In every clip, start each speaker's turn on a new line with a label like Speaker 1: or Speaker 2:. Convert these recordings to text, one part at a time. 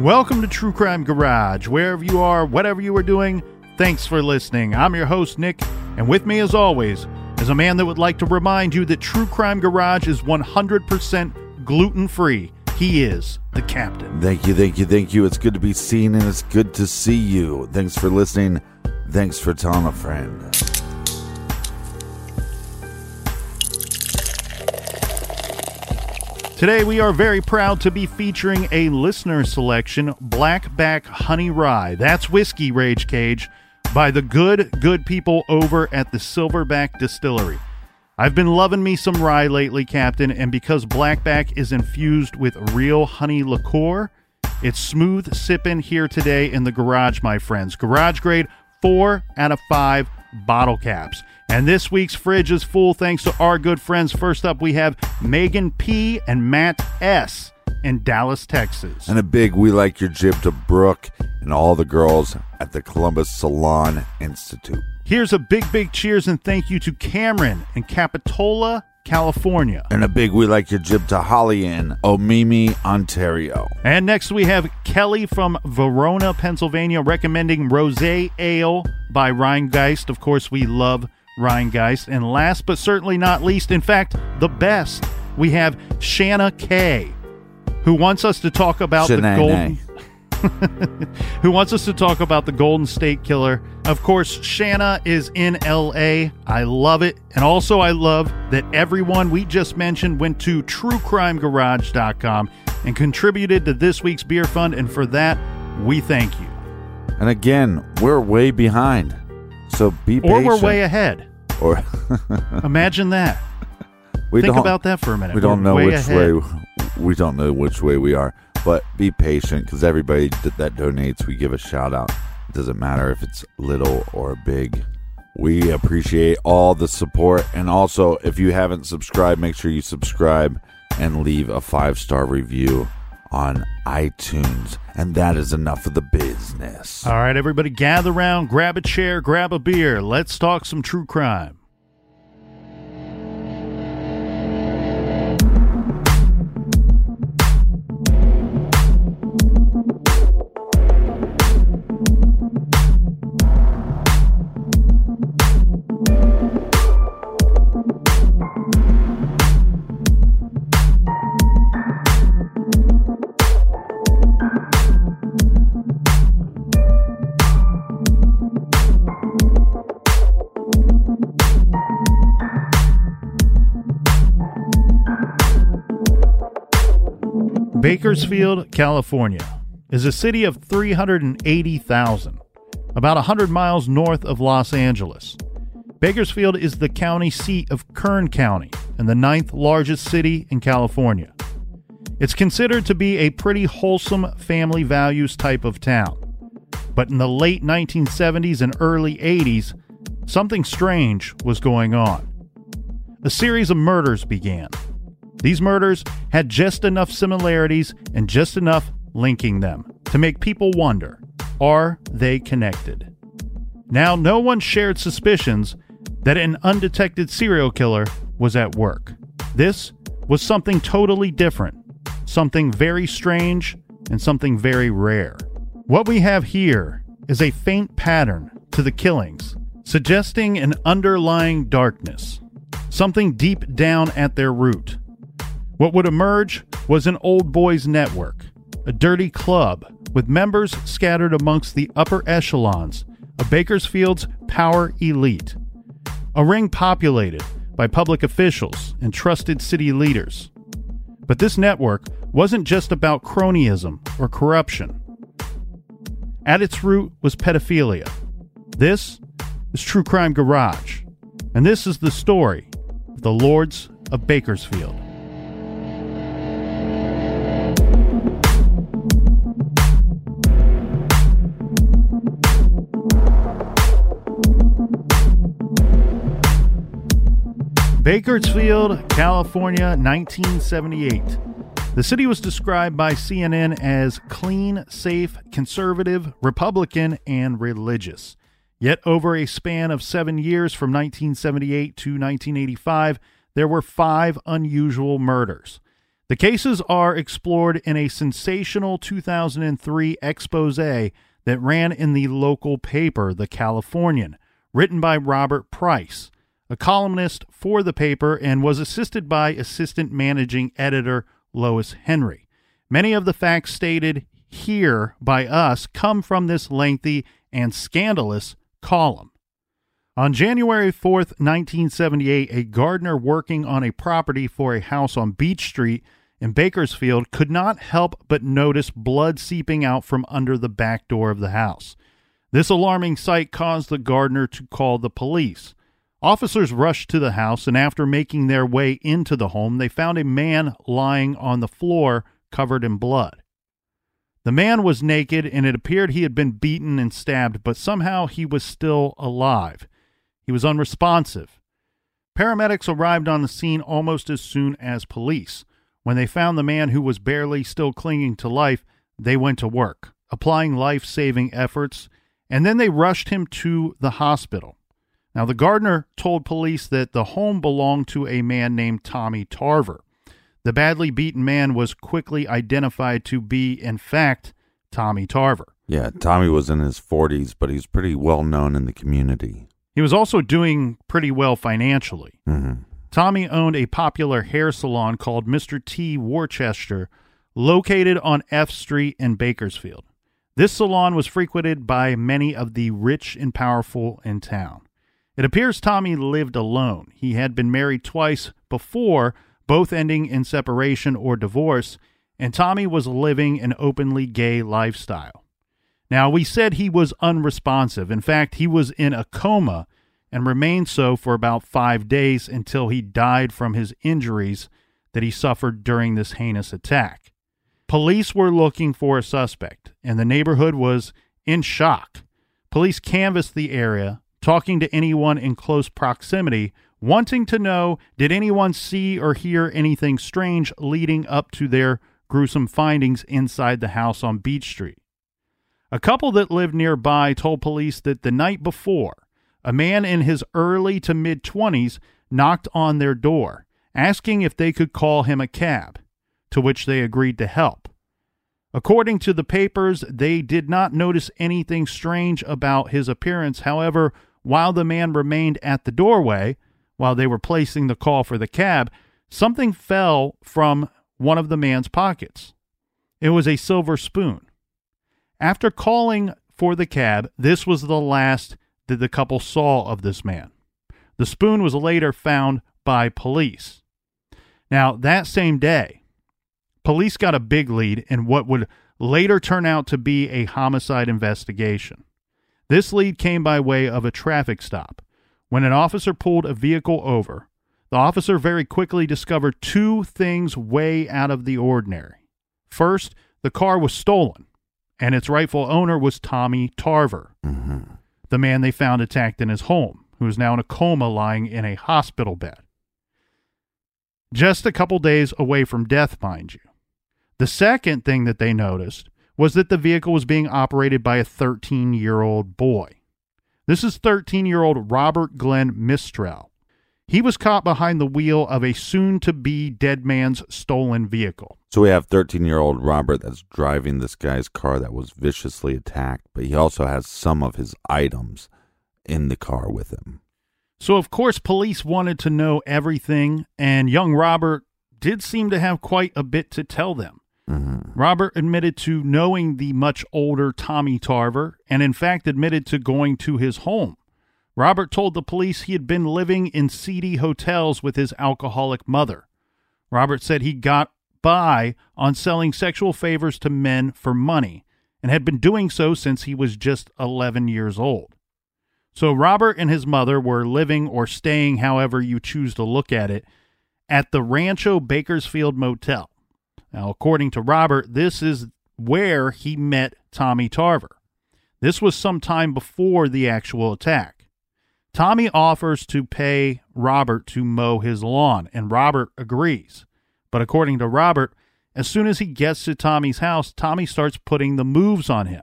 Speaker 1: Welcome to True Crime Garage. Wherever you are, whatever you are doing, thanks for listening. I'm your host, Nick, and with me, as always, is a man that would like to remind you that True Crime Garage is 100% gluten free. He is the captain.
Speaker 2: Thank you, thank you, thank you. It's good to be seen and it's good to see you. Thanks for listening. Thanks for telling a friend.
Speaker 1: Today, we are very proud to be featuring a listener selection Blackback Honey Rye. That's Whiskey Rage Cage by the good, good people over at the Silverback Distillery. I've been loving me some rye lately, Captain, and because Blackback is infused with real honey liqueur, it's smooth sipping here today in the garage, my friends. Garage grade, four out of five bottle caps. And this week's fridge is full thanks to our good friends. First up, we have Megan P. and Matt S. in Dallas, Texas.
Speaker 2: And a big we like your jib to Brooke and all the girls at the Columbus Salon Institute.
Speaker 1: Here's a big, big cheers and thank you to Cameron in Capitola, California.
Speaker 2: And a big we like your jib to Holly in Omemee, Ontario.
Speaker 1: And next we have Kelly from Verona, Pennsylvania, recommending Rosé Ale by Rhinegeist. Of course, we love Rhinegeist. And last but certainly not least, in fact, the best, we have Shanna K, who wants us to talk about the
Speaker 2: Shanae.
Speaker 1: golden. who wants us to talk about the Golden State Killer. Of course, Shanna is in LA. I love it. And also, I love that everyone we just mentioned went to truecrimegarage.com and contributed to this week's beer fund. And for that, we thank you.
Speaker 2: And again, we're way behind. So be
Speaker 1: Or
Speaker 2: patient.
Speaker 1: we're way ahead.
Speaker 2: Or
Speaker 1: Imagine that.
Speaker 2: we
Speaker 1: Think
Speaker 2: don't,
Speaker 1: about that for a minute.
Speaker 2: We don't
Speaker 1: We're
Speaker 2: know which
Speaker 1: ahead.
Speaker 2: way we don't know which way we are. But be patient because everybody that, that donates, we give a shout out. It doesn't matter if it's little or big. We appreciate all the support. And also, if you haven't subscribed, make sure you subscribe and leave a five star review on iTunes. And that is enough of the business.
Speaker 1: All right, everybody, gather around, grab a chair, grab a beer. Let's talk some true crime. Bakersfield, California, is a city of 380,000, about 100 miles north of Los Angeles. Bakersfield is the county seat of Kern County and the ninth largest city in California. It's considered to be a pretty wholesome family values type of town. But in the late 1970s and early 80s, something strange was going on. A series of murders began. These murders had just enough similarities and just enough linking them to make people wonder are they connected? Now, no one shared suspicions that an undetected serial killer was at work. This was something totally different, something very strange, and something very rare. What we have here is a faint pattern to the killings, suggesting an underlying darkness, something deep down at their root. What would emerge was an old boys network, a dirty club with members scattered amongst the upper echelons of Bakersfield's power elite, a ring populated by public officials and trusted city leaders. But this network wasn't just about cronyism or corruption. At its root was pedophilia. This is True Crime Garage, and this is the story of the Lords of Bakersfield. Bakersfield, California, 1978. The city was described by CNN as clean, safe, conservative, Republican, and religious. Yet, over a span of seven years from 1978 to 1985, there were five unusual murders. The cases are explored in a sensational 2003 expose that ran in the local paper, The Californian, written by Robert Price a columnist for the paper, and was assisted by assistant managing editor Lois Henry. Many of the facts stated here by us come from this lengthy and scandalous column. On January 4th, 1978, a gardener working on a property for a house on Beach Street in Bakersfield could not help but notice blood seeping out from under the back door of the house. This alarming sight caused the gardener to call the police. Officers rushed to the house, and after making their way into the home, they found a man lying on the floor covered in blood. The man was naked, and it appeared he had been beaten and stabbed, but somehow he was still alive. He was unresponsive. Paramedics arrived on the scene almost as soon as police. When they found the man who was barely still clinging to life, they went to work, applying life saving efforts, and then they rushed him to the hospital. Now, the gardener told police that the home belonged to a man named Tommy Tarver. The badly beaten man was quickly identified to be, in fact, Tommy Tarver.
Speaker 2: Yeah, Tommy was in his 40s, but he's pretty well known in the community.
Speaker 1: He was also doing pretty well financially.
Speaker 2: Mm-hmm.
Speaker 1: Tommy owned a popular hair salon called Mr. T. Worcester, located on F Street in Bakersfield. This salon was frequented by many of the rich and powerful in town. It appears Tommy lived alone. He had been married twice before, both ending in separation or divorce, and Tommy was living an openly gay lifestyle. Now, we said he was unresponsive. In fact, he was in a coma and remained so for about five days until he died from his injuries that he suffered during this heinous attack. Police were looking for a suspect, and the neighborhood was in shock. Police canvassed the area, talking to anyone in close proximity, wanting to know did anyone see or hear anything strange leading up to their gruesome findings inside the house on Beach Street. A couple that lived nearby told police that the night before, a man in his early to mid 20s knocked on their door, asking if they could call him a cab, to which they agreed to help. According to the papers, they did not notice anything strange about his appearance. However, while the man remained at the doorway, while they were placing the call for the cab, something fell from one of the man's pockets. It was a silver spoon. After calling for the cab, this was the last that the couple saw of this man. The spoon was later found by police. Now, that same day, police got a big lead in what would later turn out to be a homicide investigation. This lead came by way of a traffic stop. When an officer pulled a vehicle over, the officer very quickly discovered two things way out of the ordinary. First, the car was stolen, and its rightful owner was Tommy Tarver, mm-hmm. the man they found attacked in his home, who is now in a coma lying in a hospital bed. Just a couple days away from death, mind you. The second thing that they noticed was that the vehicle was being operated by a 13 year old boy. This is 13 year old Robert Glenn Mistrell. He was caught behind the wheel of a soon to be dead man's stolen vehicle.
Speaker 2: So we have 13 year old Robert that's driving this guy's car that was viciously attacked, but he also has some of his items in the car with him.
Speaker 1: So, of course, police wanted to know everything, and young Robert did seem to have quite a bit to tell them. Robert admitted to knowing the much older Tommy Tarver and, in fact, admitted to going to his home. Robert told the police he had been living in seedy hotels with his alcoholic mother. Robert said he got by on selling sexual favors to men for money and had been doing so since he was just 11 years old. So Robert and his mother were living or staying, however you choose to look at it, at the Rancho Bakersfield Motel. Now, according to Robert, this is where he met Tommy Tarver. This was some time before the actual attack. Tommy offers to pay Robert to mow his lawn, and Robert agrees. But according to Robert, as soon as he gets to Tommy's house, Tommy starts putting the moves on him.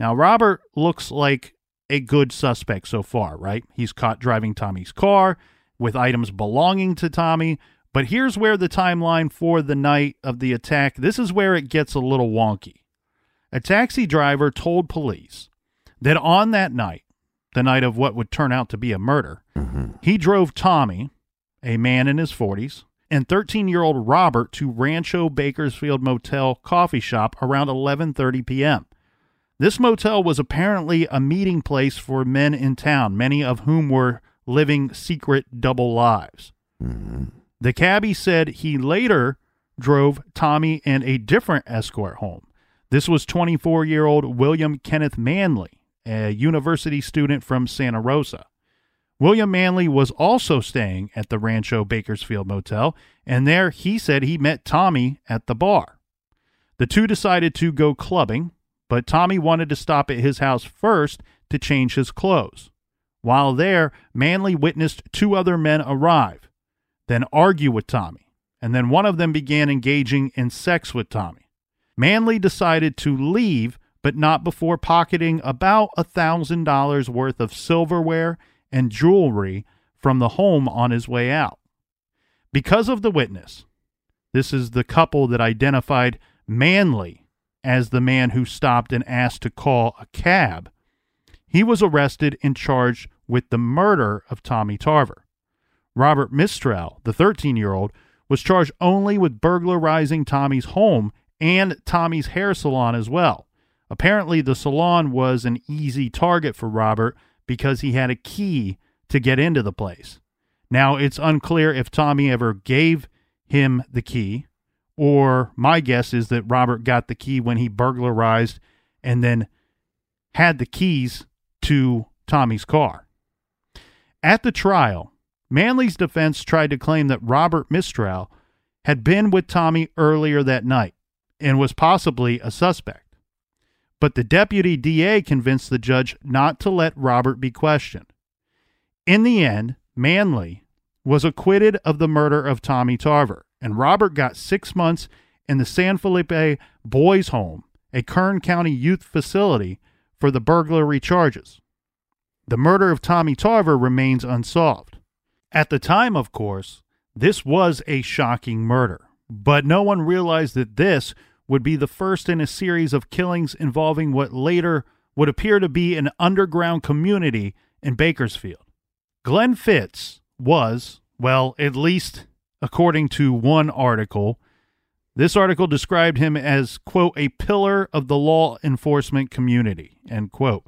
Speaker 1: Now, Robert looks like a good suspect so far, right? He's caught driving Tommy's car with items belonging to Tommy. But here's where the timeline for the night of the attack, this is where it gets a little wonky. A taxi driver told police that on that night, the night of what would turn out to be a murder, mm-hmm. he drove Tommy, a man in his 40s, and 13-year-old Robert to Rancho Bakersfield Motel coffee shop around 11:30 p.m. This motel was apparently a meeting place for men in town, many of whom were living secret double lives. Mm-hmm. The cabbie said he later drove Tommy and a different escort home. This was 24 year old William Kenneth Manley, a university student from Santa Rosa. William Manley was also staying at the Rancho Bakersfield Motel, and there he said he met Tommy at the bar. The two decided to go clubbing, but Tommy wanted to stop at his house first to change his clothes. While there, Manley witnessed two other men arrive, then argue with Tommy, and then one of them began engaging in sex with Tommy. Manley decided to leave, but not before pocketing about a thousand dollars worth of silverware and jewelry from the home on his way out. Because of the witness, this is the couple that identified Manley as the man who stopped and asked to call a cab. He was arrested and charged with the murder of Tommy Tarver. Robert Mistrell, the 13 year old, was charged only with burglarizing Tommy's home and Tommy's hair salon as well. Apparently, the salon was an easy target for Robert because he had a key to get into the place. Now, it's unclear if Tommy ever gave him the key, or my guess is that Robert got the key when he burglarized and then had the keys to Tommy's car. At the trial, Manley's defense tried to claim that Robert Mistral had been with Tommy earlier that night and was possibly a suspect. But the deputy DA convinced the judge not to let Robert be questioned. In the end, Manley was acquitted of the murder of Tommy Tarver, and Robert got six months in the San Felipe Boys Home, a Kern County youth facility, for the burglary charges. The murder of Tommy Tarver remains unsolved. At the time, of course, this was a shocking murder, but no one realized that this would be the first in a series of killings involving what later would appear to be an underground community in Bakersfield. Glenn Fitz was, well, at least according to one article, this article described him as, quote, a pillar of the law enforcement community, end quote.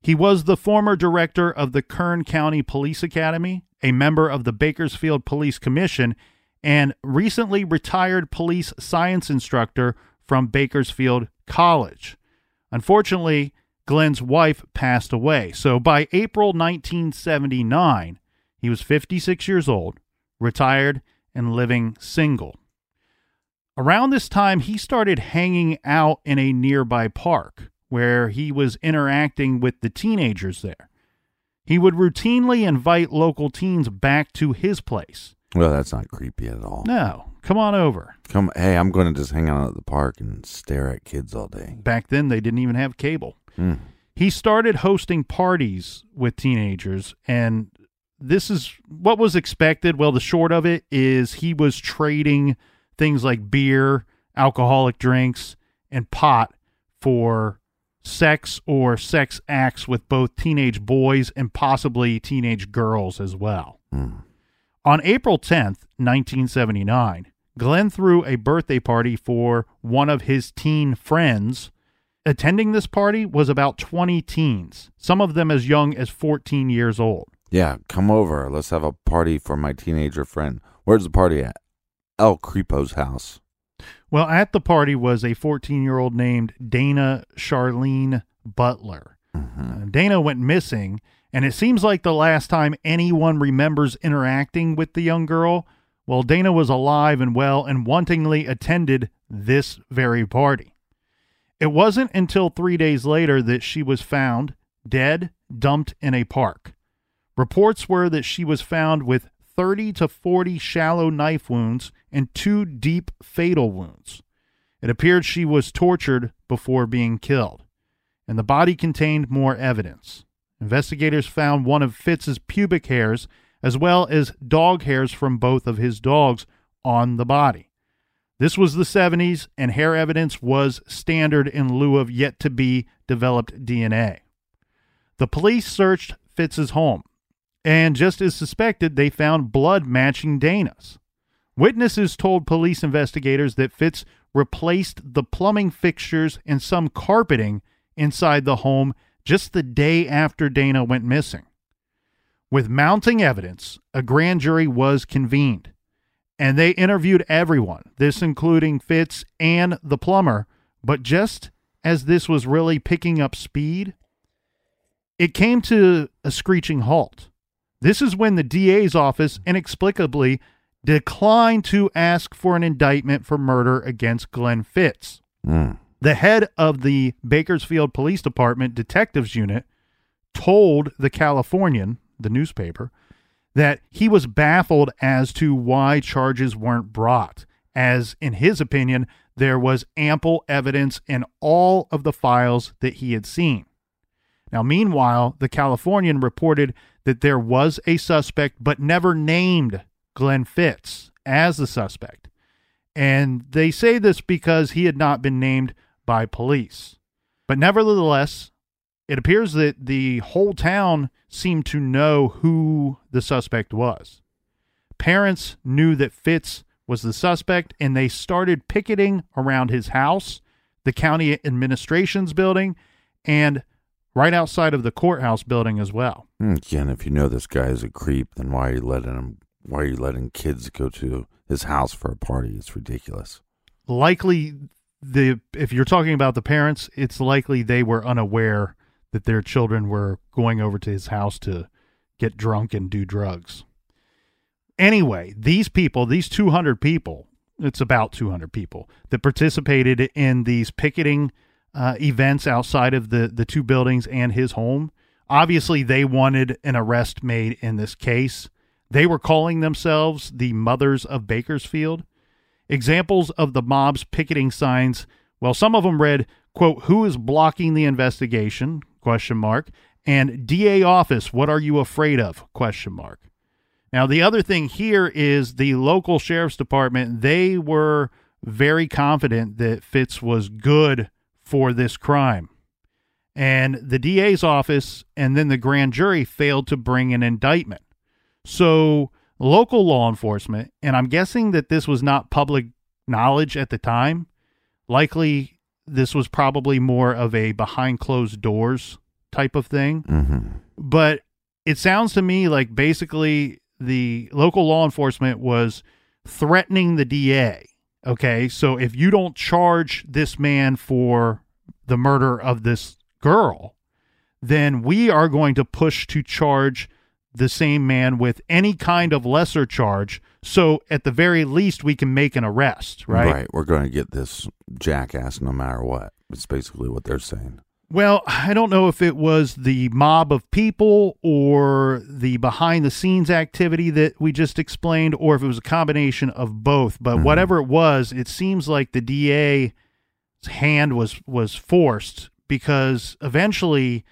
Speaker 1: He was the former director of the Kern County Police Academy, a member of the Bakersfield Police Commission, and recently retired police science instructor from Bakersfield College. Unfortunately, Glenn's wife passed away. So by April 1979, he was 56 years old, retired, and living single. Around this time, he started hanging out in a nearby park where he was interacting with the teenagers there. He would routinely invite local teens back to his place.
Speaker 2: Well, that's not creepy at all.
Speaker 1: No, come on over.
Speaker 2: Come, hey, I'm going to just hang out at the park and stare at kids all day.
Speaker 1: Back then, they didn't even have cable.
Speaker 2: Mm.
Speaker 1: He started hosting parties with teenagers, and this is what was expected. Well, the short of it is he was trading things like beer, alcoholic drinks, and pot for sex or sex acts with both teenage boys and possibly teenage girls as well.
Speaker 2: Mm.
Speaker 1: On April 10th, 1979, Glenn threw a birthday party for one of his teen friends. Attending this party was about 20 teens, some of them as young as 14 years old.
Speaker 2: Yeah, come over. Let's have a party for my teenager friend. Where's the party at? El Creepo's house.
Speaker 1: Well, at the party was a 14 year old named Dana Charlene Butler. Uh, Dana went missing, and it seems like the last time anyone remembers interacting with the young girl, well, Dana was alive and well and wantingly attended this very party. It wasn't until three days later that she was found dead, dumped in a park. Reports were that she was found with 30 to 40 shallow knife wounds and two deep fatal wounds. It appeared she was tortured before being killed, and the body contained more evidence. Investigators found one of Fitz's pubic hairs as well as dog hairs from both of his dogs on the body. This was the 70s, and hair evidence was standard in lieu of yet to be developed DNA. The police searched Fitz's home, and just as suspected, they found blood matching Dana's. Witnesses told police investigators that Fitz replaced the plumbing fixtures and some carpeting inside the home just the day after Dana went missing. With mounting evidence, a grand jury was convened, and they interviewed everyone, this including Fitz and the plumber. But just as this was really picking up speed, it came to a screeching halt. This is when the DA's office inexplicably declined to ask for an indictment for murder against Glenn Fitz.
Speaker 2: Mm.
Speaker 1: The head of the Bakersfield Police Department Detectives Unit told the Californian, the newspaper, that he was baffled as to why charges weren't brought, as, in his opinion, there was ample evidence in all of the files that he had seen. Now, meanwhile, the Californian reported that there was a suspect, but never named Glenn Fitz as the suspect. And they say this because he had not been named by police. But nevertheless, it appears that the whole town seemed to know who the suspect was. Parents knew that Fitz was the suspect, and they started picketing around his house, the county administration's building, and right outside of the courthouse building as well.
Speaker 2: Hmm, Again, if you know this guy is a creep, then why are you letting him? Why are you letting kids go to his house for a party? It's ridiculous.
Speaker 1: Likely, the if you're talking about the parents, it's likely they were unaware that their children were going over to his house to get drunk and do drugs. Anyway, these people, these 200 people, it's about 200 people that participated in these picketing uh, events outside of the, the two buildings and his home. Obviously, they wanted an arrest made in this case. They were calling themselves the Mothers of Bakersfield. Examples of the mob's picketing signs, well, some of them read, quote, who is blocking the investigation, question mark, and DA office, what are you afraid of, question mark. Now, the other thing here is the local sheriff's department, they were very confident that Fitz was good for this crime. And the DA's office and then the grand jury failed to bring an indictment. So, local law enforcement, and I'm guessing that this was not public knowledge at the time, likely this was probably more of a behind closed doors type of thing.
Speaker 2: Mm-hmm.
Speaker 1: But it sounds to me like basically the local law enforcement was threatening the DA. Okay. So if you don't charge this man for the murder of this girl, then we are going to push to charge the same man with any kind of lesser charge. So at the very least, we can make an arrest, right? Right.
Speaker 2: We're going to get this jackass no matter what. It's basically what they're saying.
Speaker 1: Well, I don't know if it was the mob of people or the behind the scenes activity that we just explained, or if it was a combination of both. But
Speaker 2: Mhm.
Speaker 1: whatever it was, it seems like the DA's hand was was forced because eventually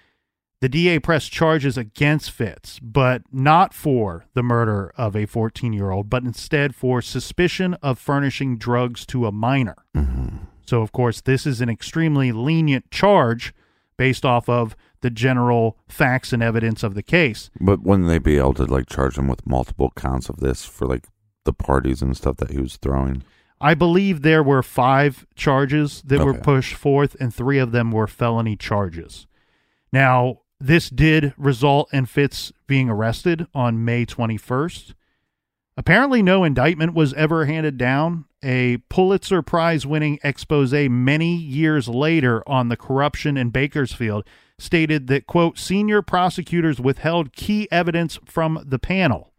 Speaker 1: the DA pressed charges against Fitz, but not for the murder of a 14 year old, but instead for suspicion of furnishing drugs to a minor. Mm-hmm. So, of course, this is an extremely lenient charge based off of the general facts and evidence of the case.
Speaker 2: But wouldn't they be able to like charge him with multiple counts of this for like the parties and stuff that he was throwing?
Speaker 1: I believe there were five charges that were pushed forth, and three of them were felony charges. Now, this did result in Fitz being arrested on May 21st. Apparently, no indictment was ever handed down. A Pulitzer Prize winning expose many years later on the corruption in Bakersfield stated that, quote, senior prosecutors withheld key evidence from the panel,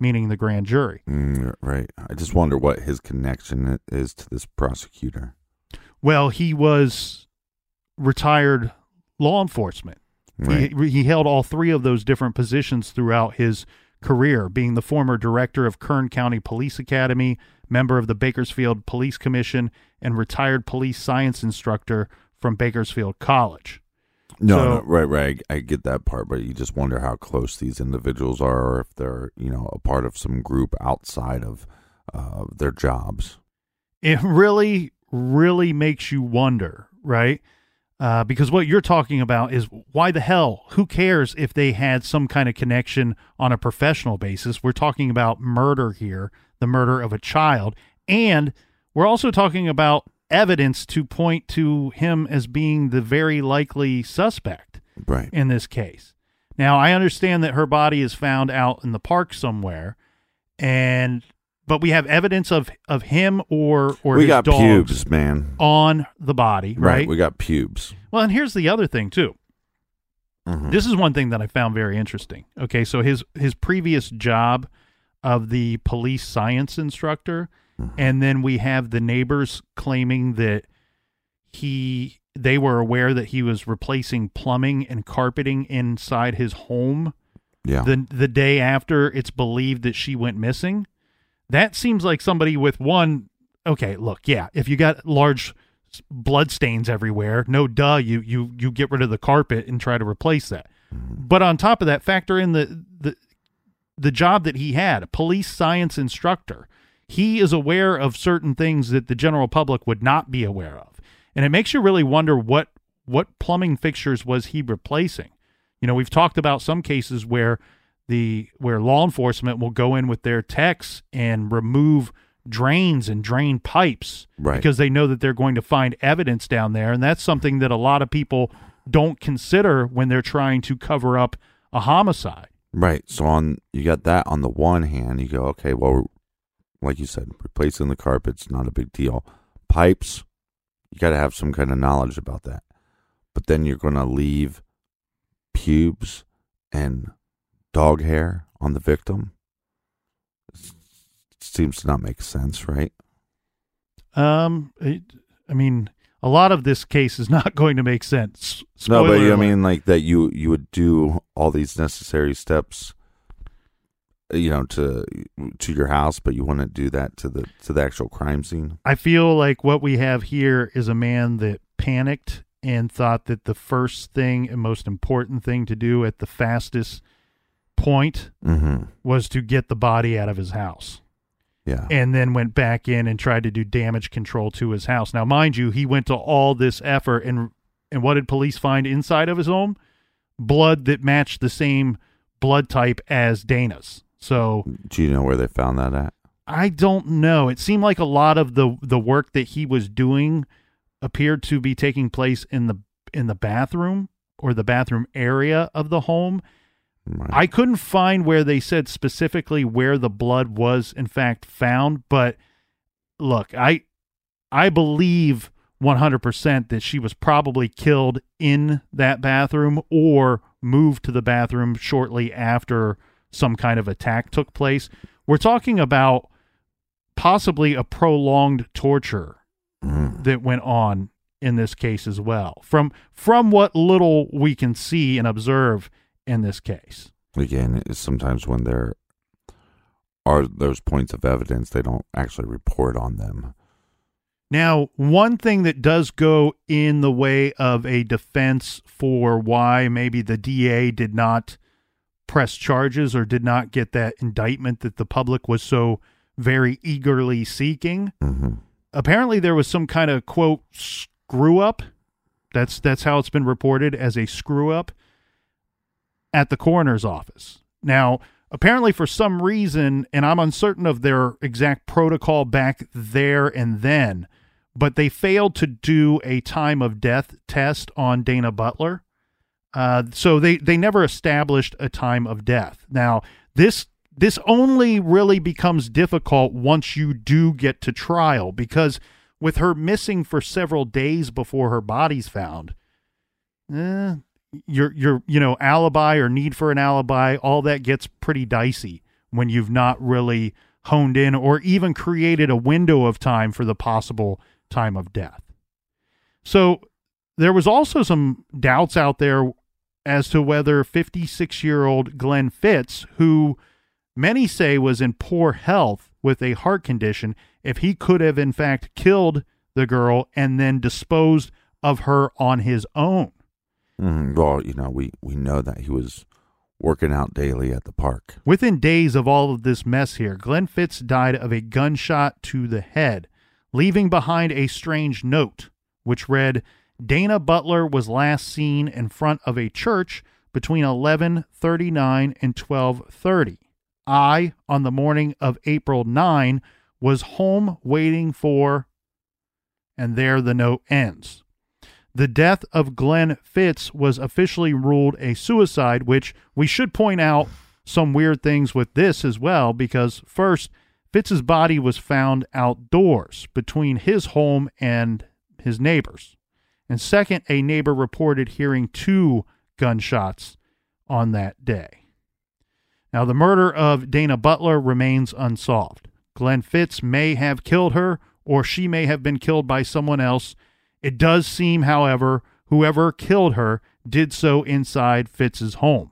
Speaker 1: meaning the grand jury.
Speaker 2: Mm, right. I just wonder what his connection is to this prosecutor.
Speaker 1: Well, he was retired law enforcement.
Speaker 2: Right.
Speaker 1: He, he held all three of those different positions throughout his career, being the former director of Kern County Police Academy, member of the Bakersfield Police Commission, and retired police science instructor from Bakersfield College.
Speaker 2: No,
Speaker 1: So-
Speaker 2: no, right, right. I, I get that part, but you just wonder how close these individuals are, or if they're, you know, a part of some group outside of uh, their jobs.
Speaker 1: It really, really makes you wonder, right? Uh, because what you're talking about is why the hell? Who cares if they had some kind of connection on a professional basis? We're talking about murder here, the murder of a child. And we're also talking about evidence to point to him as being the very likely suspect
Speaker 2: Right.
Speaker 1: in this case. Now, I understand that her body is found out in the park somewhere, and but we have evidence of of him or or
Speaker 2: we
Speaker 1: his
Speaker 2: got pubes, man.
Speaker 1: on the body, right?
Speaker 2: We got pubes.
Speaker 1: well, and here's the other thing too.
Speaker 2: Mhm.
Speaker 1: This is one thing that I found very interesting. Okay, so his his previous job of the police science instructor, Mm-hmm. and then we have the neighbors claiming that he they were aware that he was replacing plumbing and carpeting inside his home
Speaker 2: Yeah.
Speaker 1: the the day after it's believed that she went missing. That seems like somebody with one. Okay, look, yeah, if you got large blood stains everywhere, no duh, you you you get rid of the carpet and try to replace that. Mm-hmm. But on top of that, factor in the the the job that he had, a police science instructor. He is aware of certain things that the general public would not be aware of. And it makes you really wonder what what plumbing fixtures was he replacing? You know, we've talked about some cases where the where law enforcement will go in with their techs and remove drains and drain pipes
Speaker 2: Right.
Speaker 1: because they know that they're going to find evidence down there and that's something that a lot of people don't consider when they're trying to cover up a homicide.
Speaker 2: Right. So on you got that on the one hand, you go, okay, well, like you said, replacing the carpet's not a big deal. Pipes, you got to have some kind of knowledge about that. But then you're going to leave pubes and dog hair on the victim. Seems to not make sense, right?
Speaker 1: Um, it, I mean, a lot of this case is not going to make sense.
Speaker 2: no, but
Speaker 1: Spoiler
Speaker 2: I mean, like that you you would do all these necessary steps, you know, to to your house, but you wouldn't do that to the to the actual crime scene.
Speaker 1: I feel like what we have here is a man that panicked and thought that the first thing and most important thing to do at the fastest point
Speaker 2: Mm-hmm.
Speaker 1: was to get the body out of his house.
Speaker 2: Yeah.
Speaker 1: and then went back in and tried to do damage control to his house. Now, mind you, he went to all this effort and and what did police find inside of his home? Blood that matched the same blood type as Dana's. So
Speaker 2: Do you know where they found that at?
Speaker 1: I don't know. It seemed like a lot of the the work that he was doing appeared to be taking place in the in the bathroom or the bathroom area of the home.
Speaker 2: Right.
Speaker 1: I couldn't find where they said specifically where the blood was in fact found, but look, I I believe 100% that she was probably killed in that bathroom or moved to the bathroom shortly after some kind of attack took place. We're talking about possibly a prolonged torture mm. that went on in this case as well. From from what little we can see and observe in this case.
Speaker 2: Again, it's sometimes when there are those points of evidence, they don't actually report on them.
Speaker 1: Now, one thing that does go in the way of a defense for why maybe the DA did not press charges or did not get that indictment that the public was so very eagerly seeking.
Speaker 2: hmm
Speaker 1: Apparently there was some kind of quote screw up. That's that's how it's been reported as a screw up at the coroner's office. Now, apparently for some reason, and I'm uncertain of their exact protocol back there and then, but they failed to do a time of death test on Dana Butler. Uh, so they they never established a time of death. Now this this only really becomes difficult once you do get to trial because with her missing for several days before her body's found, eh, your your you know alibi or need for an alibi, all that gets pretty dicey when you've not really honed in or even created a window of time for the possible time of death. So there was also some doubts out there as to whether 56 year old Glenn Fitz, who many say was in poor health with a heart condition, if he could have in fact killed the girl and then disposed of her on his own.
Speaker 2: hmm Well, you know, we, we know that he was working out daily at the park.
Speaker 1: Within days of all of this mess here, Glenn Fitz died of a gunshot to the head, leaving behind a strange note, which read, Dana Butler was last seen in front of a church between 11:39 and 12:30. I, on the morning of April 9, was home waiting for and there the note ends. The death of Glenn Fitz was officially ruled a suicide, which we should point out some weird things with this as well, because first, Fitz's body was found outdoors between his home and his neighbors. And second, a neighbor reported hearing two gunshots on that day. Now, the murder of Dana Butler remains unsolved. Glenn Fitz may have killed her, or she may have been killed by someone else. It does seem, however, whoever killed her did so inside Fitz's home.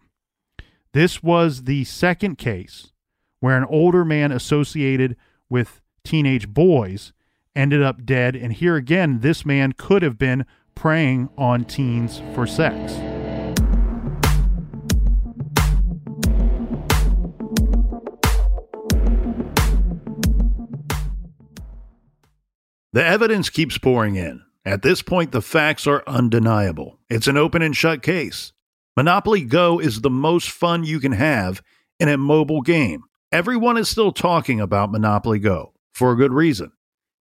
Speaker 1: This was the second case where an older man associated with teenage boys ended up dead. And here again, this man could have been preying on teens for sex. The evidence keeps pouring in. At this point, the facts are undeniable. It's an open and shut case. Monopoly Go is the most fun you can have in a mobile game. Everyone is still talking about Monopoly Go for a good reason.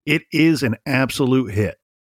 Speaker 1: It is an absolute hit.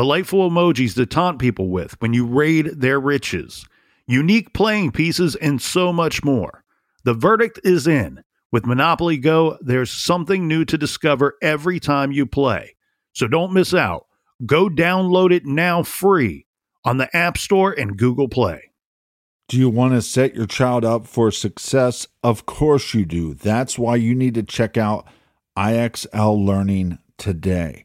Speaker 1: delightful emojis to taunt people with when you raid their riches, unique playing pieces, and so much more. The verdict is in. With Monopoly Go, there's something new to discover every time you play. So don't miss out. Go download it now free on the App Store and Google Play.
Speaker 3: Do you want to set your child up for success? Of course you do. That's why you need to check out IXL Learning today.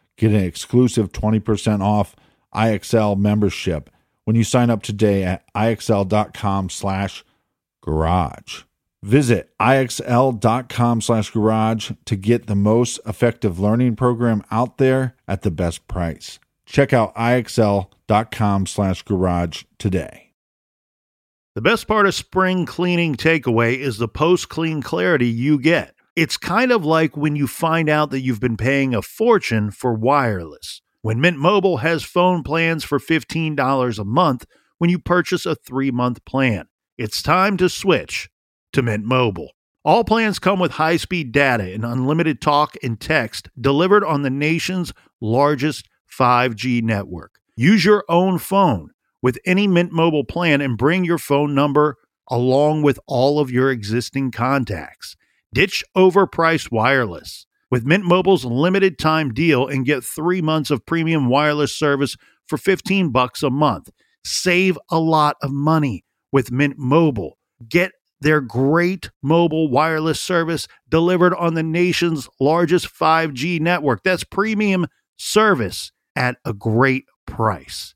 Speaker 3: get an exclusive 20% off IXL membership when you sign up today at IXL.com slash garage. Visit IXL.com slash garage to get the most effective learning program out there at the best price. Check out IXL.com slash garage today.
Speaker 1: The best part of spring cleaning takeaway is the post clean clarity you get. It's kind of like when you find out that you've been paying a fortune for wireless. When Mint Mobile has phone plans for $15 a month when you purchase a three month plan, it's time to switch to Mint Mobile. All plans come with high speed data and unlimited talk and text delivered on the nation's largest 5G network. Use your own phone with any Mint Mobile plan and bring your phone number along with all of your existing contacts. Ditch overpriced wireless with Mint Mobile's limited time deal and get 3 months of premium wireless service for 15 bucks a month. Save a lot of money with Mint Mobile. Get their great mobile wireless service delivered on the nation's largest 5G network. That's premium service at a great price.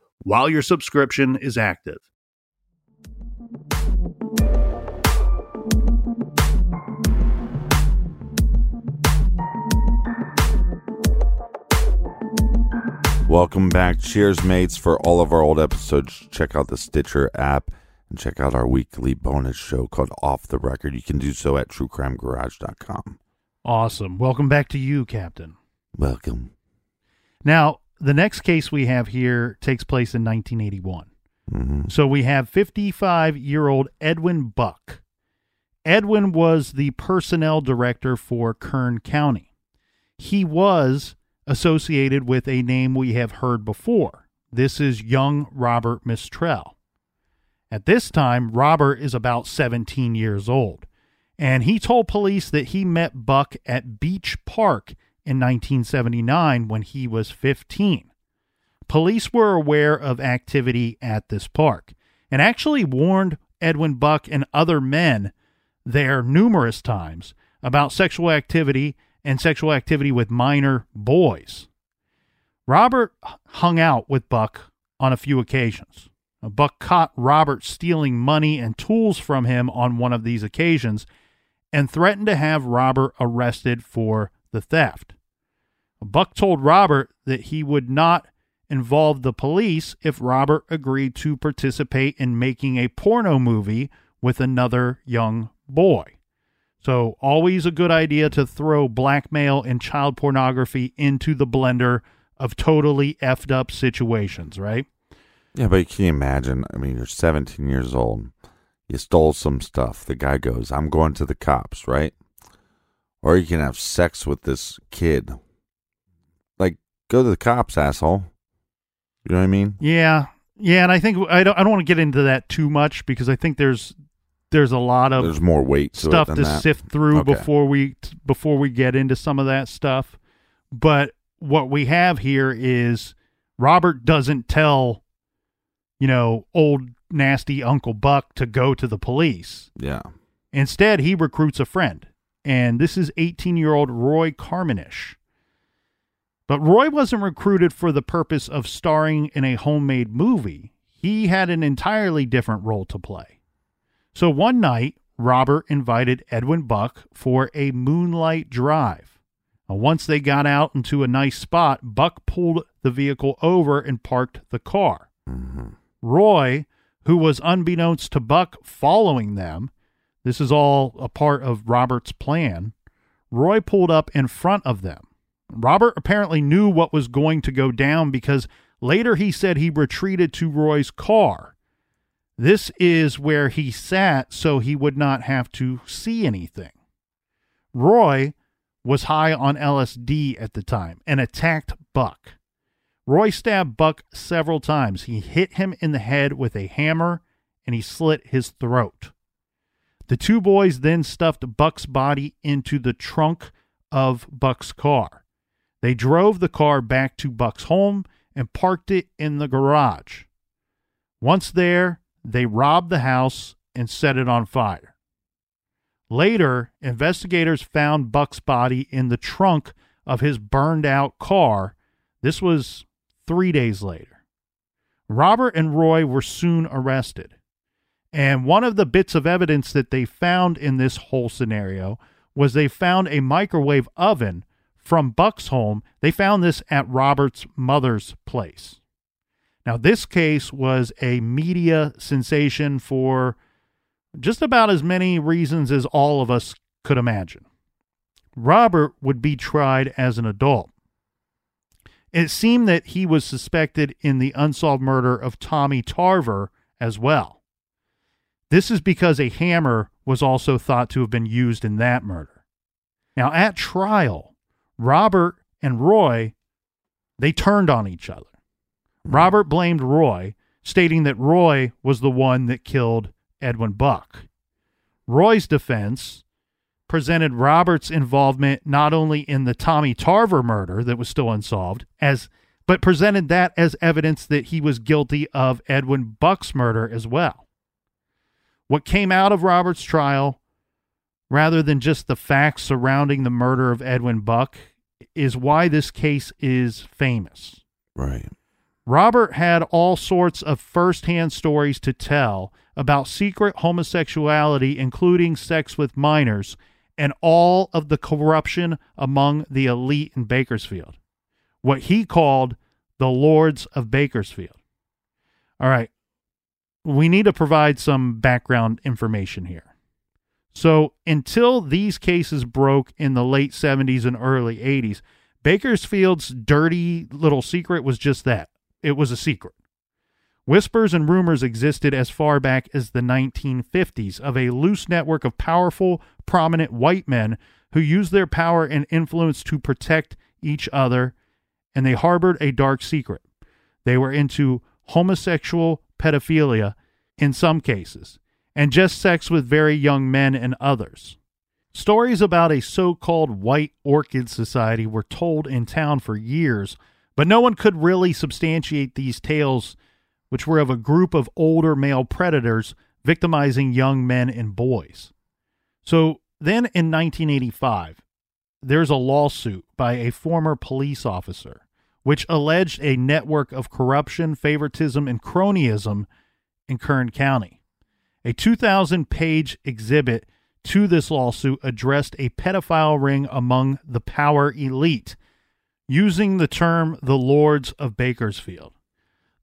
Speaker 1: while your subscription is active.
Speaker 2: Welcome back. Cheers, mates. For all of our old episodes, check out the Stitcher app and check out our weekly bonus show called Off the Record. You can do so at truecrimegarage.com.
Speaker 1: Awesome. Welcome back to you, Captain.
Speaker 2: Welcome.
Speaker 1: Now, the next case we have here takes place in 1981.
Speaker 2: hmm
Speaker 1: So we have 55 year old Edwin Buck. Edwin was the personnel director for Kern County. he was associated with a name we have heard before. This is young Robert Mistrell. At this time, Robert is about 17 years old, and he told police that he met Buck at Beach Park in 1979 when he was 15. Police were aware of activity at this park and actually warned Edwin Buck and other men there numerous times about sexual activity and sexual activity with minor boys. Robert hung out with Buck on a few occasions. Buck caught Robert stealing money and tools from him on one of these occasions and threatened to have Robert arrested for the theft. Buck told Robert that he would not involve the police if Robert agreed to participate in making a porno movie with another young boy. So, always a good idea to throw blackmail and child pornography into the blender of totally effed up situations, right?
Speaker 2: Yeah, but can you imagine? I mean, you're 17 years old. You stole some stuff. The guy goes, I'm going to the cops, right? Or you can have sex with this kid. Like, go to the cops, asshole. You know what I mean?
Speaker 1: Yeah. Yeah, and I think I don't I don't want to get into that too much because I think there's there's a lot of
Speaker 2: There's more weight to
Speaker 1: stuff to
Speaker 2: that.
Speaker 1: sift through
Speaker 2: Okay.
Speaker 1: before we before we get into some of that stuff. But what we have here is Robert doesn't tell you know old nasty Uncle Buck to go to the police.
Speaker 2: Yeah.
Speaker 1: Instead, he recruits a friend, and this is 18-year-old Roy Carmanish. But Roy wasn't recruited for the purpose of starring in a homemade movie. He had an entirely different role to play. So one night, Robert invited Edwin Buck for a moonlight drive. Now, once they got out into a nice spot, Buck pulled the vehicle over and parked the car. Mm-hmm. Roy, who was unbeknownst to Buck following them, this is all a part of Robert's plan. Roy pulled up in front of them. Robert apparently knew what was going to go down because later he said he retreated to Roy's car. This is where he sat so he would not have to see anything. Roy was high on LSD at the time and attacked Buck. Roy stabbed Buck several times. He hit him in the head with a hammer and he slit his throat. The two boys then stuffed Buck's body into the trunk of Buck's car. They drove the car back to Buck's home and parked it in the garage. Once there, they robbed the house and set it on fire. Later, investigators found Buck's body in the trunk of his burned out car. This was three days later. Robert and Roy were soon arrested. And one of the bits of evidence that they found in this whole scenario was they found a microwave oven from Buck's home. They found this at Robert's mother's place. Now, this case was a media sensation for just about as many reasons as all of us could imagine. Robert would be tried as an adult. It seemed that he was suspected in the unsolved murder of Tommy Tarver as well. This is because a hammer was also thought to have been used in that murder. Now, at trial, Robert and Roy, they turned on each other. Hmm. Robert blamed Roy, stating that Roy was the one that killed Edwin Buck. Roy's defense presented Robert's involvement not only in the Tommy Tarver murder that was still unsolved, as but presented that as evidence that he was guilty of Edwin Buck's murder as well. What came out of Robert's trial, rather than just the facts surrounding the murder of Edwin Buck, is why this case is famous.
Speaker 2: Right.
Speaker 1: Robert had all sorts of firsthand stories to tell about secret homosexuality, including sex with minors, and all of the corruption among the elite in Bakersfield. What he called the Lords of Bakersfield. All right. We need to provide some background information here. So, until these cases broke in the late 70s and early 80s, Bakersfield's dirty little secret was just that it was a secret. Whispers and rumors existed as far back as the 1950s of a loose network of powerful, prominent white men who used their power and influence to protect each other, and they harbored a dark secret. They were into homosexual pedophilia in some cases, and just sex with very young men in others. Stories about a so called white orchid society were told in town for years, but no one could really substantiate these tales, which were of a group of older male predators victimizing young men and boys. So then in 1985, there's a lawsuit by a former police officer which alleged a network of corruption, favoritism, and cronyism in Kern County. A 2,000 page exhibit to this lawsuit addressed a pedophile ring among the power elite, using the term the Lords of Bakersfield.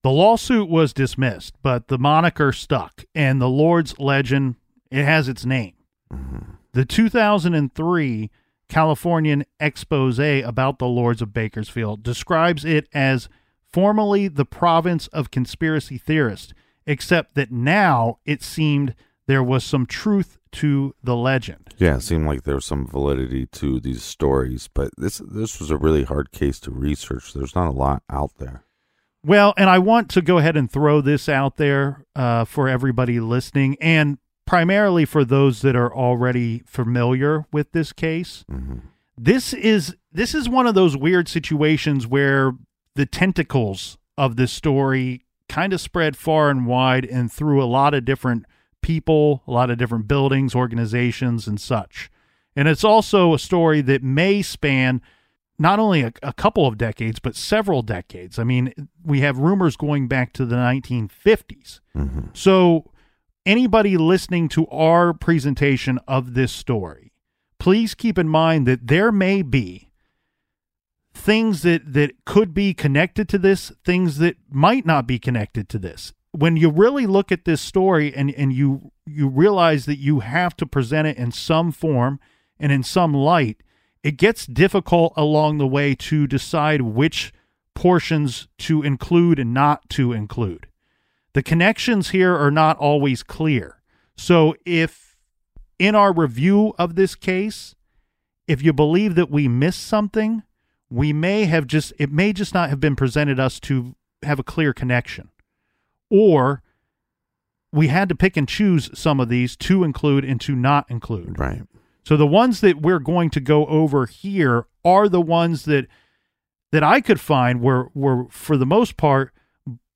Speaker 1: The lawsuit was dismissed, but the moniker stuck, and the Lords legend it has its name. Mm-hmm. The 2003 Californian expose about the Lords of Bakersfield describes it as formerly the province of conspiracy theorists, except that now it seemed there was some truth to the legend.
Speaker 2: Yeah, it seemed like there was some validity to these stories, but this this was a really hard case to research. There's not a lot out there.
Speaker 1: Well, and I want to go ahead and throw this out there uh, for everybody listening, and primarily for those that are already familiar with this case.
Speaker 2: Mm-hmm.
Speaker 1: This is this is one of those weird situations where the tentacles of this story kind of spread far and wide and through a lot of different people, a lot of different buildings, organizations, and such. And it's also a story that may span not only a, a, couple of decades, but several decades. I mean, we have rumors going back to the 1950s.
Speaker 2: Mm-hmm.
Speaker 1: So, anybody listening to our presentation of this story, please keep in mind that there may be things that, that could be connected to this, things that might not be connected to this. When you really look at this story and, and you you realize that you have to present it in some form and in some light, it gets difficult along the way to decide which portions to include and not to include. The connections here are not always clear. So, if in our review of this case, if you believe that we missed something, we may have just, it may just not have been presented us to have a clear connection. Or we had to pick and choose some of these to include and to not include.
Speaker 2: Right.
Speaker 1: So the ones that we're going to go over here are the ones that that I could find were were for the most part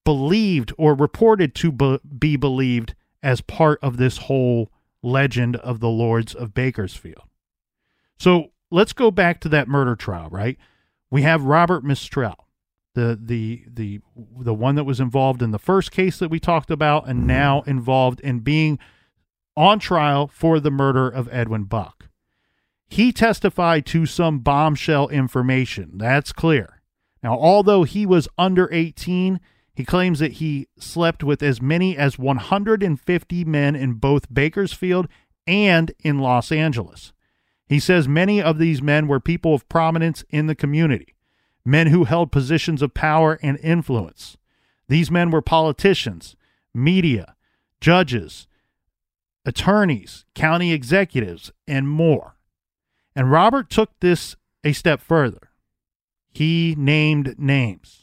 Speaker 1: believed or reported to be, be believed as part of this whole legend of the Lords of Bakersfield. So let's go back to that murder trial, right? We have Robert Mistrell, the the the the one that was involved in the first case that we talked about, and now involved in being on trial for the murder of Edwin Buck. He testified to some bombshell information. That's clear. Now, although he was under 18, he claims that he slept with as many as 150 men in both Bakersfield and in Los Angeles. He says many of these men were people of prominence in the community, men who held positions of power and influence. These men were politicians, media, judges, attorneys, county executives, and more. And Robert took this a step further. He named names.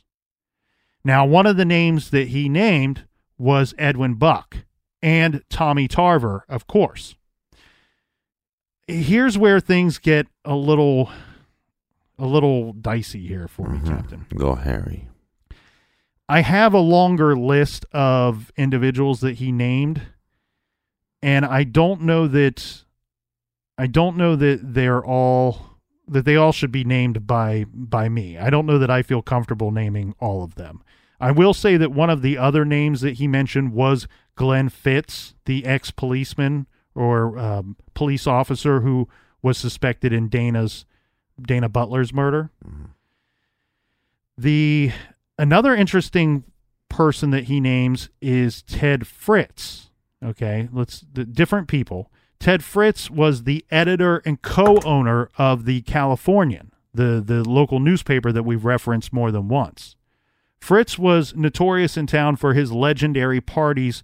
Speaker 1: Now, one of the names that he named was Edwin Buck and Tommy Tarver, of course. Here's where things get a little a little dicey here for me, mm-hmm. Captain.
Speaker 2: Go Harry.
Speaker 1: I have a longer list of individuals that he named, and I don't know that I don't know that they're all that they all should be named by by me. I don't know that I feel comfortable naming all of them. I will say that one of the other names that he mentioned was Glenn Fitz, the ex policeman or um, police officer who was suspected in Dana's Dana Butler's murder. The another interesting person that he names is Ted Fritts. Okay, let's the different people. Ted Fritts was the editor and co-owner of the Californian, the the local newspaper that we've referenced more than once. Fritts was notorious in town for his legendary parties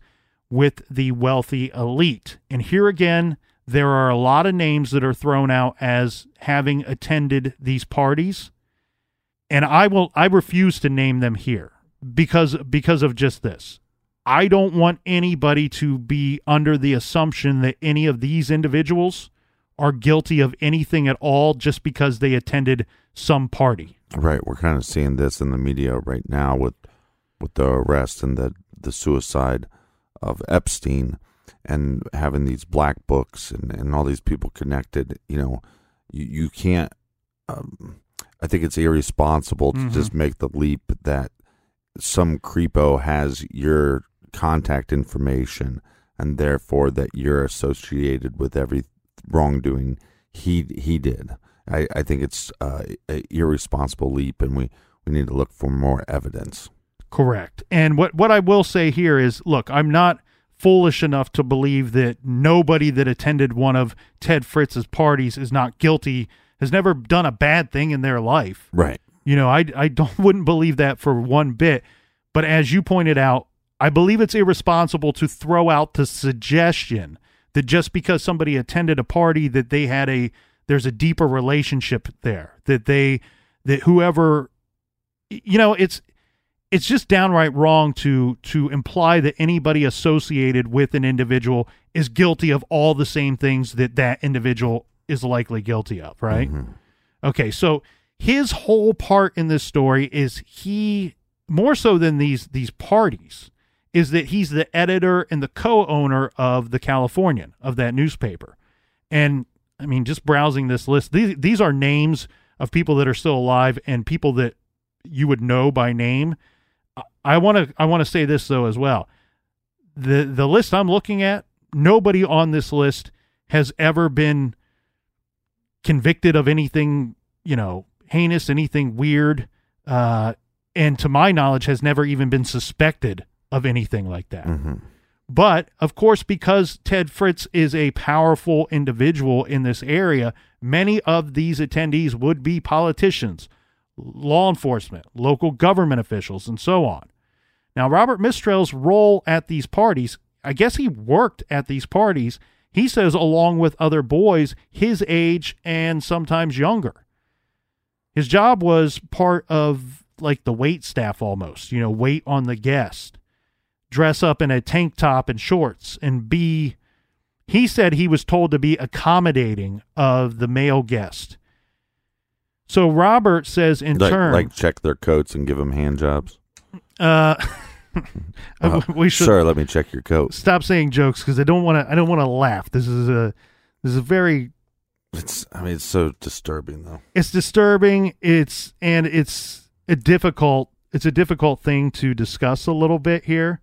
Speaker 1: with the wealthy elite. And here again, there are a lot of names that are thrown out as having attended these parties and I will I refuse to name them here because because of just this. I don't want anybody to be under the assumption that any of these individuals are guilty of anything at all just because they attended some party.
Speaker 2: Right, we're kind of seeing this in the media right now with with the arrest and the the suicide of Epstein and having these black books and, and all these people connected. You know, you, you can't. Um, I think it's irresponsible to
Speaker 1: Mhm.
Speaker 2: just make the leap that some creepo has your contact information and therefore that you're associated with every wrongdoing he he did. I, I think it's uh, a irresponsible leap, and we, we need to look for more evidence.
Speaker 1: Correct. And what what I will say here is, look, I'm not foolish enough to believe that nobody that attended one of Ted Fritts's parties is not guilty, has never done a bad thing in their life.
Speaker 2: Right.
Speaker 1: You know, I I don't wouldn't believe that for one bit. But as you pointed out, I believe it's irresponsible to throw out the suggestion that just because somebody attended a party that they had a there's a deeper relationship there that they that whoever you know it's it's just downright wrong to to imply that anybody associated with an individual is guilty of all the same things that that individual is likely guilty of right? Mm-hmm. Okay so his whole part in this story is he more so than these these parties is that he's the editor and the co-owner of the Californian of that newspaper and I mean just browsing this list these these are names of people that are still alive and people that you would know by name I want to I want to say this though as well. The the list I'm looking at, nobody on this list has ever been convicted of anything, you know, heinous, anything weird, uh, and to my knowledge has never even been suspected of anything like that.
Speaker 2: Mm-hmm.
Speaker 1: But of course, because Ted Fritts is a powerful individual in this area, many of these attendees would be politicians, law enforcement, local government officials, and so on. Now, Robert Mistrell's role at these parties, I guess he worked at these parties, he says, along with other boys his age and sometimes younger. His job was part of like the wait staff almost, you know, wait on the guest dress up in a tank top and shorts and be he said he was told to be accommodating of the male guest so robert says in
Speaker 2: Like,
Speaker 1: turn
Speaker 2: like check their coats and give them hand jobs.
Speaker 1: uh
Speaker 2: Uh,
Speaker 1: we should
Speaker 2: Sir, let me check your coat.
Speaker 1: stop saying jokes because i don't want to i don't want to laugh this is a this is a very
Speaker 2: It's I mean it's so disturbing though.
Speaker 1: it's disturbing it's and it's a difficult it's a difficult thing to discuss a little bit here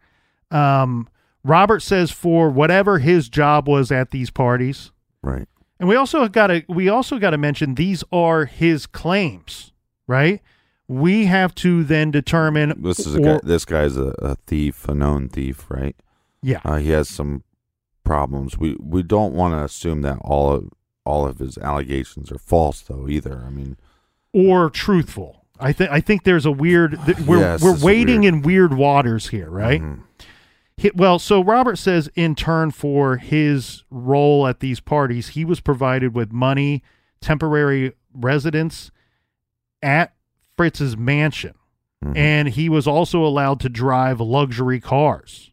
Speaker 1: um robert says for whatever his job was at these parties
Speaker 2: Right.
Speaker 1: and we also got to we also got to mention these are his claims right we have to then determine
Speaker 2: This is a
Speaker 1: or-
Speaker 2: guy this guy's a, a thief, a known thief, right?
Speaker 1: yeah
Speaker 2: Uh, he has some problems. We we don't want to assume that all of all of his allegations are false though either. I mean
Speaker 1: or truthful i think i think there's a weird th- we're
Speaker 2: Yes,
Speaker 1: we're wading
Speaker 2: weird.
Speaker 1: in weird waters here right
Speaker 2: mhm.
Speaker 1: Well, so Robert says in turn for his role at these parties, he was provided with money, temporary residence at Fritts's mansion,
Speaker 2: Mhm.
Speaker 1: and he was also allowed to drive luxury cars.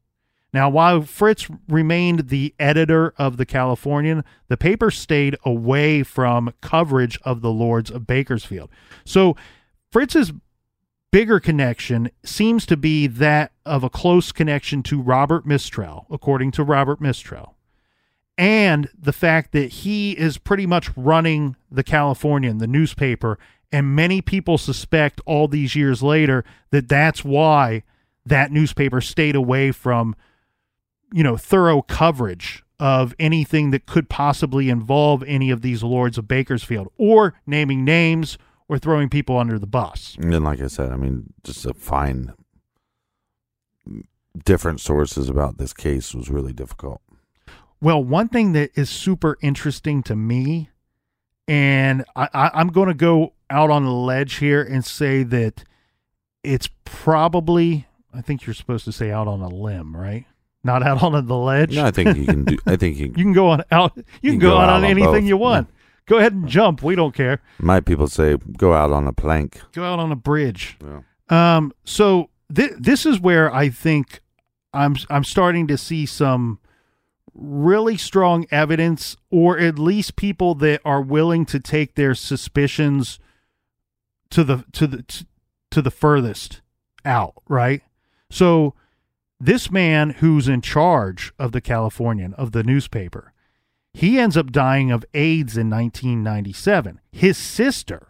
Speaker 1: Now, while Fritts remained the editor of the Californian, the paper stayed away from coverage of the Lords of Bakersfield. So, Fritts's bigger connection seems to be that of a close connection to Robert Mistrell, according to Robert Mistrell, and the fact that he is pretty much running the Californian, the newspaper, and many people suspect all these years later that that's why that newspaper stayed away from you know thorough coverage of anything that could possibly involve any of these lords of Bakersfield or naming names or throwing people under the bus.
Speaker 2: And then, like I said, I mean, just to find different sources about this case was really difficult.
Speaker 1: Well, one thing that is super interesting to me, and I, I, I'm going to go out on a ledge here and say that it's probably, I think you're supposed to say out on a limb, right? Not out on the ledge.
Speaker 2: No, I think you can do. I think you.
Speaker 1: you can go on out. You, can, go, out, on, anything
Speaker 2: both.
Speaker 1: you want. Go ahead and jump. We don't care.
Speaker 2: My people say go out on a plank.
Speaker 1: Go out on a bridge.
Speaker 2: Yeah.
Speaker 1: Um, so th- this is where I think I'm I'm starting to see some really strong evidence, or at least people that are willing to take their suspicions to the to the to the furthest out. Right. So this man who's in charge of the Californian of the newspaper, he ends up dying of AIDS in 1997. His sister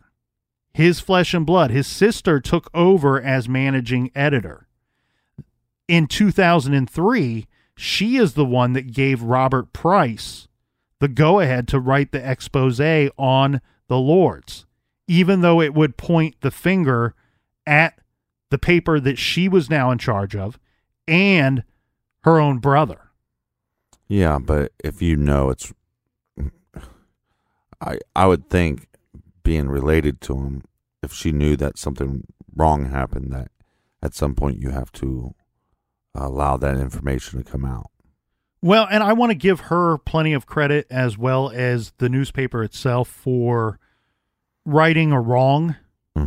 Speaker 1: his flesh and blood. His sister took over as managing editor. In 2003, she is the one that gave Robert Price the go ahead to write the expose on the Lords, even though it would point the finger at the paper that she was now in charge of and her own brother.
Speaker 2: Yeah, but if you know it's, I I would think being related to him, if she knew that something wrong happened, that at some point you have to allow that information to come out.
Speaker 1: Well, and I want to give her plenty of credit as well as the newspaper itself for righting a wrong,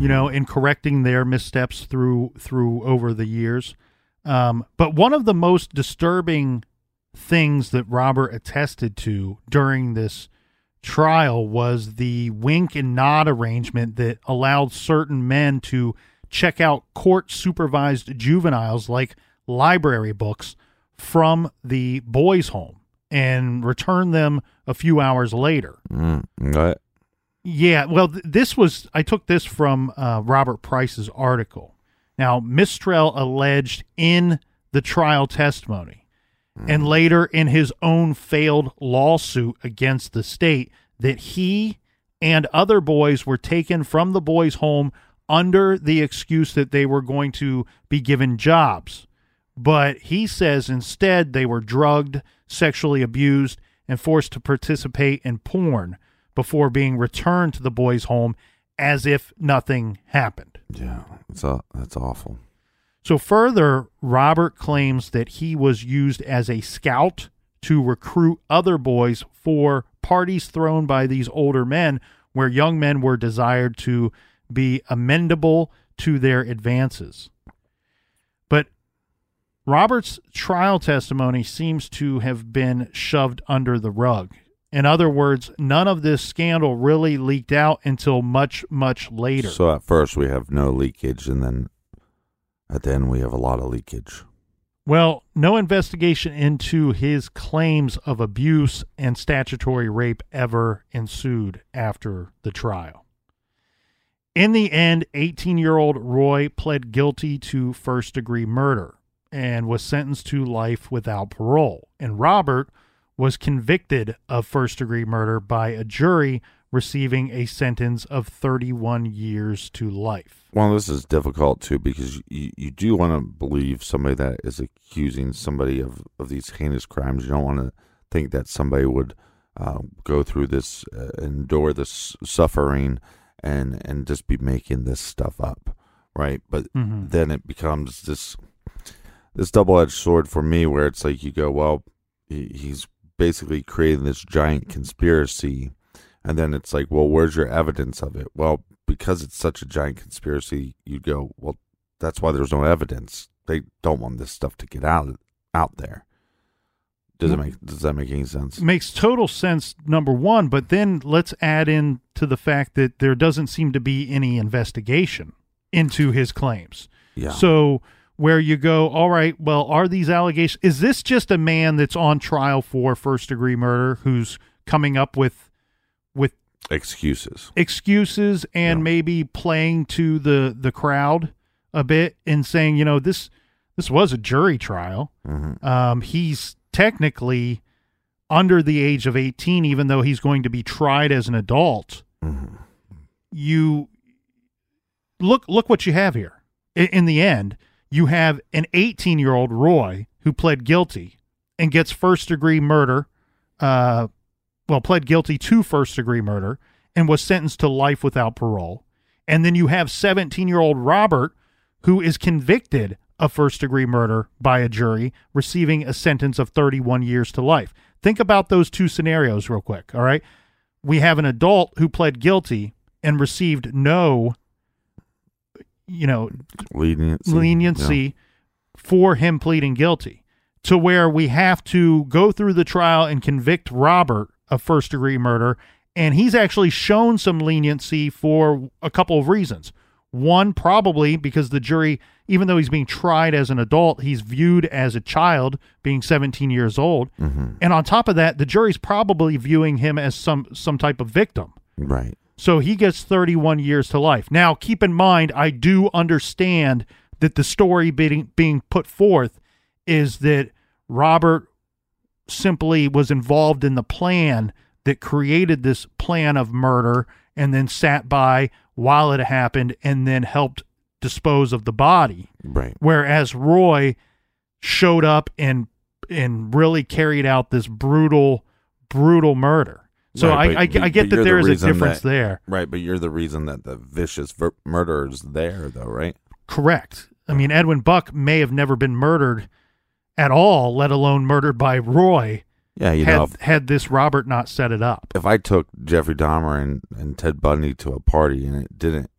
Speaker 1: you know, and correcting their missteps through through over the years. Um, but one of the most disturbing things that Robert attested to during this trial was the wink and nod arrangement that allowed certain men to check out court supervised juveniles like library books from the boys' home and return them a few hours later.
Speaker 2: Mm, right.
Speaker 1: Yeah, well, th- this was I took this from uh, Robert Price's article. Now, Mistrell alleged in the trial testimony and mm-hmm. later in his own failed lawsuit against the state that he and other boys were taken from the boys' home under the excuse that they were going to be given jobs. But he says instead they were drugged, sexually abused, and forced to participate in porn before being returned to the boys' home as if nothing happened.
Speaker 2: Yeah, it's a, that's awful.
Speaker 1: So, further, Robert claims that he was used as a scout to recruit other boys for parties thrown by these older men, where young men were desired to be amendable to their advances. But Robert's trial testimony seems to have been shoved under the rug. In other words, none of this scandal really leaked out until much, much later.
Speaker 2: So at first we have no leakage, and then at the end we have a lot of leakage.
Speaker 1: Well, no investigation into his claims of abuse and statutory rape ever ensued after the trial. In the end, 18 year old Roy pled guilty to first degree murder and was sentenced to life without parole. And Robert was convicted of first degree murder by a jury, receiving a sentence of 31 years to life.
Speaker 2: Well, this is difficult too because you, you do want to believe somebody that is accusing somebody of, of these heinous crimes. You don't want to think that somebody would uh, go through this, uh, endure this suffering, and and just be making this stuff up, right? But
Speaker 1: Mhm.
Speaker 2: then it becomes this this double edged sword for me, where it's like you go, well, he, he's basically creating this giant conspiracy, and then it's like, well, where's your evidence of it? Well, because it's such a giant conspiracy, you go, well, that's why there's no evidence. They don't want this stuff to get out out there. Does it make Does that make any sense?
Speaker 1: makes total sense number one but then let's add in to the fact that there doesn't seem to be any investigation into his claims
Speaker 2: Yeah.
Speaker 1: so where you go all right well are these allegations is this just a man that's on trial for first degree murder who's coming up with
Speaker 2: Excuses.
Speaker 1: excuses and
Speaker 2: Yeah.
Speaker 1: maybe playing to the the crowd a bit and saying you know this this was a jury trial.
Speaker 2: Hmm
Speaker 1: um, he's technically under the age of 18 even though he's going to be tried as an adult.
Speaker 2: Hmm
Speaker 1: you look look what you have here. In, in the end you have an 18 year old roy who pled guilty and gets first degree murder uh well pled guilty to first degree murder and was sentenced to life without parole and then you have 17 year old robert who is convicted of first degree murder by a jury, receiving a sentence of 31 years to life. Think about those two scenarios real quick, all right? We have an adult who pled guilty and received no you know
Speaker 2: leniency.
Speaker 1: leniency
Speaker 2: Yeah.
Speaker 1: for him pleading guilty to where we have to go through the trial and convict Robert of first degree murder and he's actually shown some leniency for a couple of reasons one probably because the jury even though he's being tried as an adult he's viewed as a child being 17 years old
Speaker 2: Mm-hmm.
Speaker 1: and on top of that the jury's probably viewing him as some some type of victim
Speaker 2: Right.
Speaker 1: so he gets 31 years to life. Now, keep in mind, I do understand that the story being, being put forth is that Robert simply was involved in the plan that created this plan of murder and then sat by while it happened and then helped dispose of the body.
Speaker 2: Right.
Speaker 1: Whereas Roy showed up and and really carried out this brutal, brutal murder. So
Speaker 2: Right,
Speaker 1: I, I, I get that there
Speaker 2: the
Speaker 1: is a difference
Speaker 2: that-
Speaker 1: there.
Speaker 2: Right, but you're the reason that the vicious ver- murderer is there, though, right?
Speaker 1: Correct. I mean, Edwin Buck may have never been murdered at all, let alone murdered by Roy,
Speaker 2: Yeah, you
Speaker 1: had,
Speaker 2: know, if,
Speaker 1: had this Robert not set it up.
Speaker 2: if I took Jeffrey Dahmer and, and Ted Bundy to a party and it didn't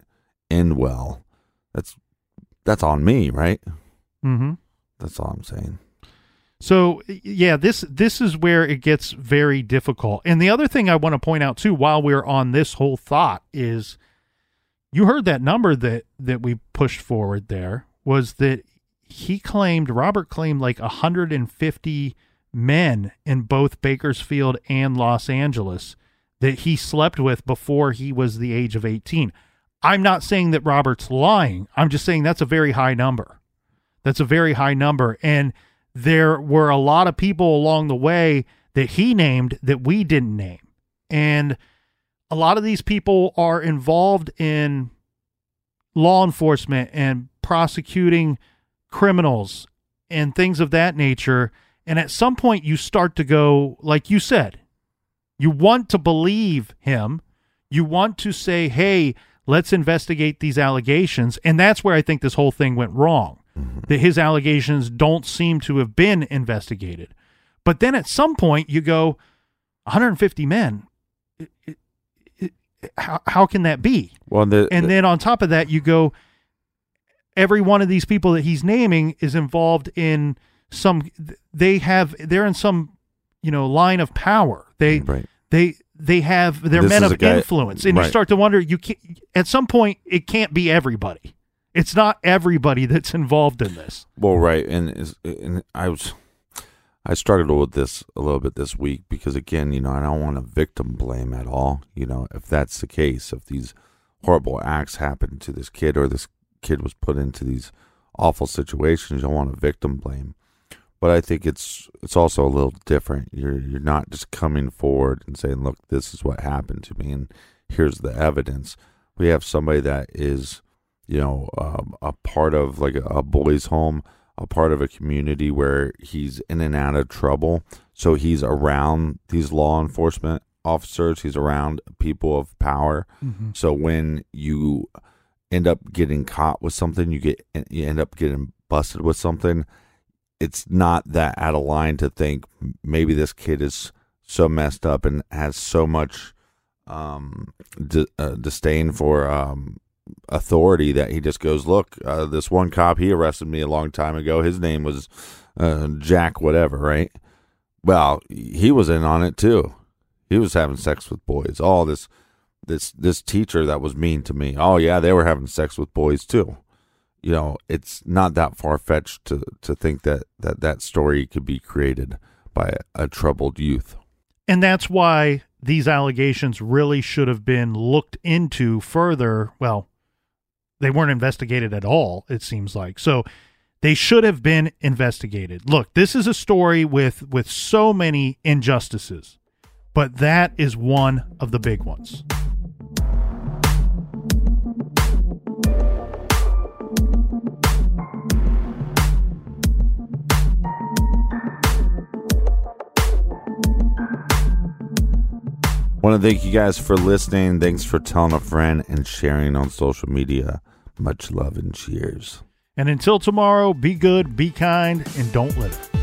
Speaker 2: end well, that's that's on me, right?
Speaker 1: Mm-hmm.
Speaker 2: That's all I'm saying.
Speaker 1: So yeah, this this is where it gets very difficult. And the other thing I want to point out too, while we're on this whole thought, is you heard that number that that we pushed forward there was that he claimed Robert claimed like 150 men in both Bakersfield and Los Angeles that he slept with before he was the age of 18. I'm not saying that Robert's lying. I'm just saying that's a very high number. That's a very high number. And there were a lot of people along the way that he named that we didn't name. And a lot of these people are involved in law enforcement and prosecuting criminals and things of that nature. And at some point, you start to go, like you said, you want to believe him. You want to say, hey, let's investigate these allegations. And that's where I think this whole thing went wrong. Mm-hmm. That his allegations don't seem to have been investigated. But then at some point, you go, 150 men. It- it- it- how, how can that be?
Speaker 2: Well, the,
Speaker 1: And
Speaker 2: the-
Speaker 1: then on top of that, you go, every one of these people that he's naming is involved in some, they have, they're in some, you know, line of power. They, mm,
Speaker 2: right.
Speaker 1: they, they have, they're
Speaker 2: This
Speaker 1: men of
Speaker 2: guy-
Speaker 1: influence. And you start to wonder, you can't, at some point, it can't be everybody. It's not everybody that's involved in this.
Speaker 2: Well, right, and is- and I was I struggled with this a little bit this week because again, you know, I don't want to victim blame at all. You know, if that's the case, if these horrible acts happened to this kid or this kid was put into these awful situations, you don't want to victim blame. But I think it's it's also a little different. You're you're not just coming forward and saying, "Look, this is what happened to me, and here's the evidence." We have somebody that is you know, um, a part of like a, a boys' home, a part of a community where he's in and out of trouble. So he's around these law enforcement officers. He's around people of power. So when you end up getting caught with something, you get you end up getting busted with something. It's not that out of line to think maybe this kid is so messed up and has so much um, di- uh, disdain for um, authority that he just goes, look, uh, this one cop he arrested me a long time ago. His name was uh, Jack, whatever, right? Well, he was in on it too. He was having sex with boys. All this, this, this teacher that was mean to me. Oh yeah, they were having sex with boys too. You know, it's not that far fetched to to think that that that story could be created by a, a troubled youth.
Speaker 1: And that's why these allegations really should have been looked into further. Well, they weren't investigated at all, it seems like. So they should have been investigated. Look, this is a story with with so many injustices, but that is one of the big ones.
Speaker 2: Want to thank you guys for listening. Thanks for telling a friend and sharing on social media. Much love and cheers.
Speaker 1: And until tomorrow, be good, be kind, and don't litter.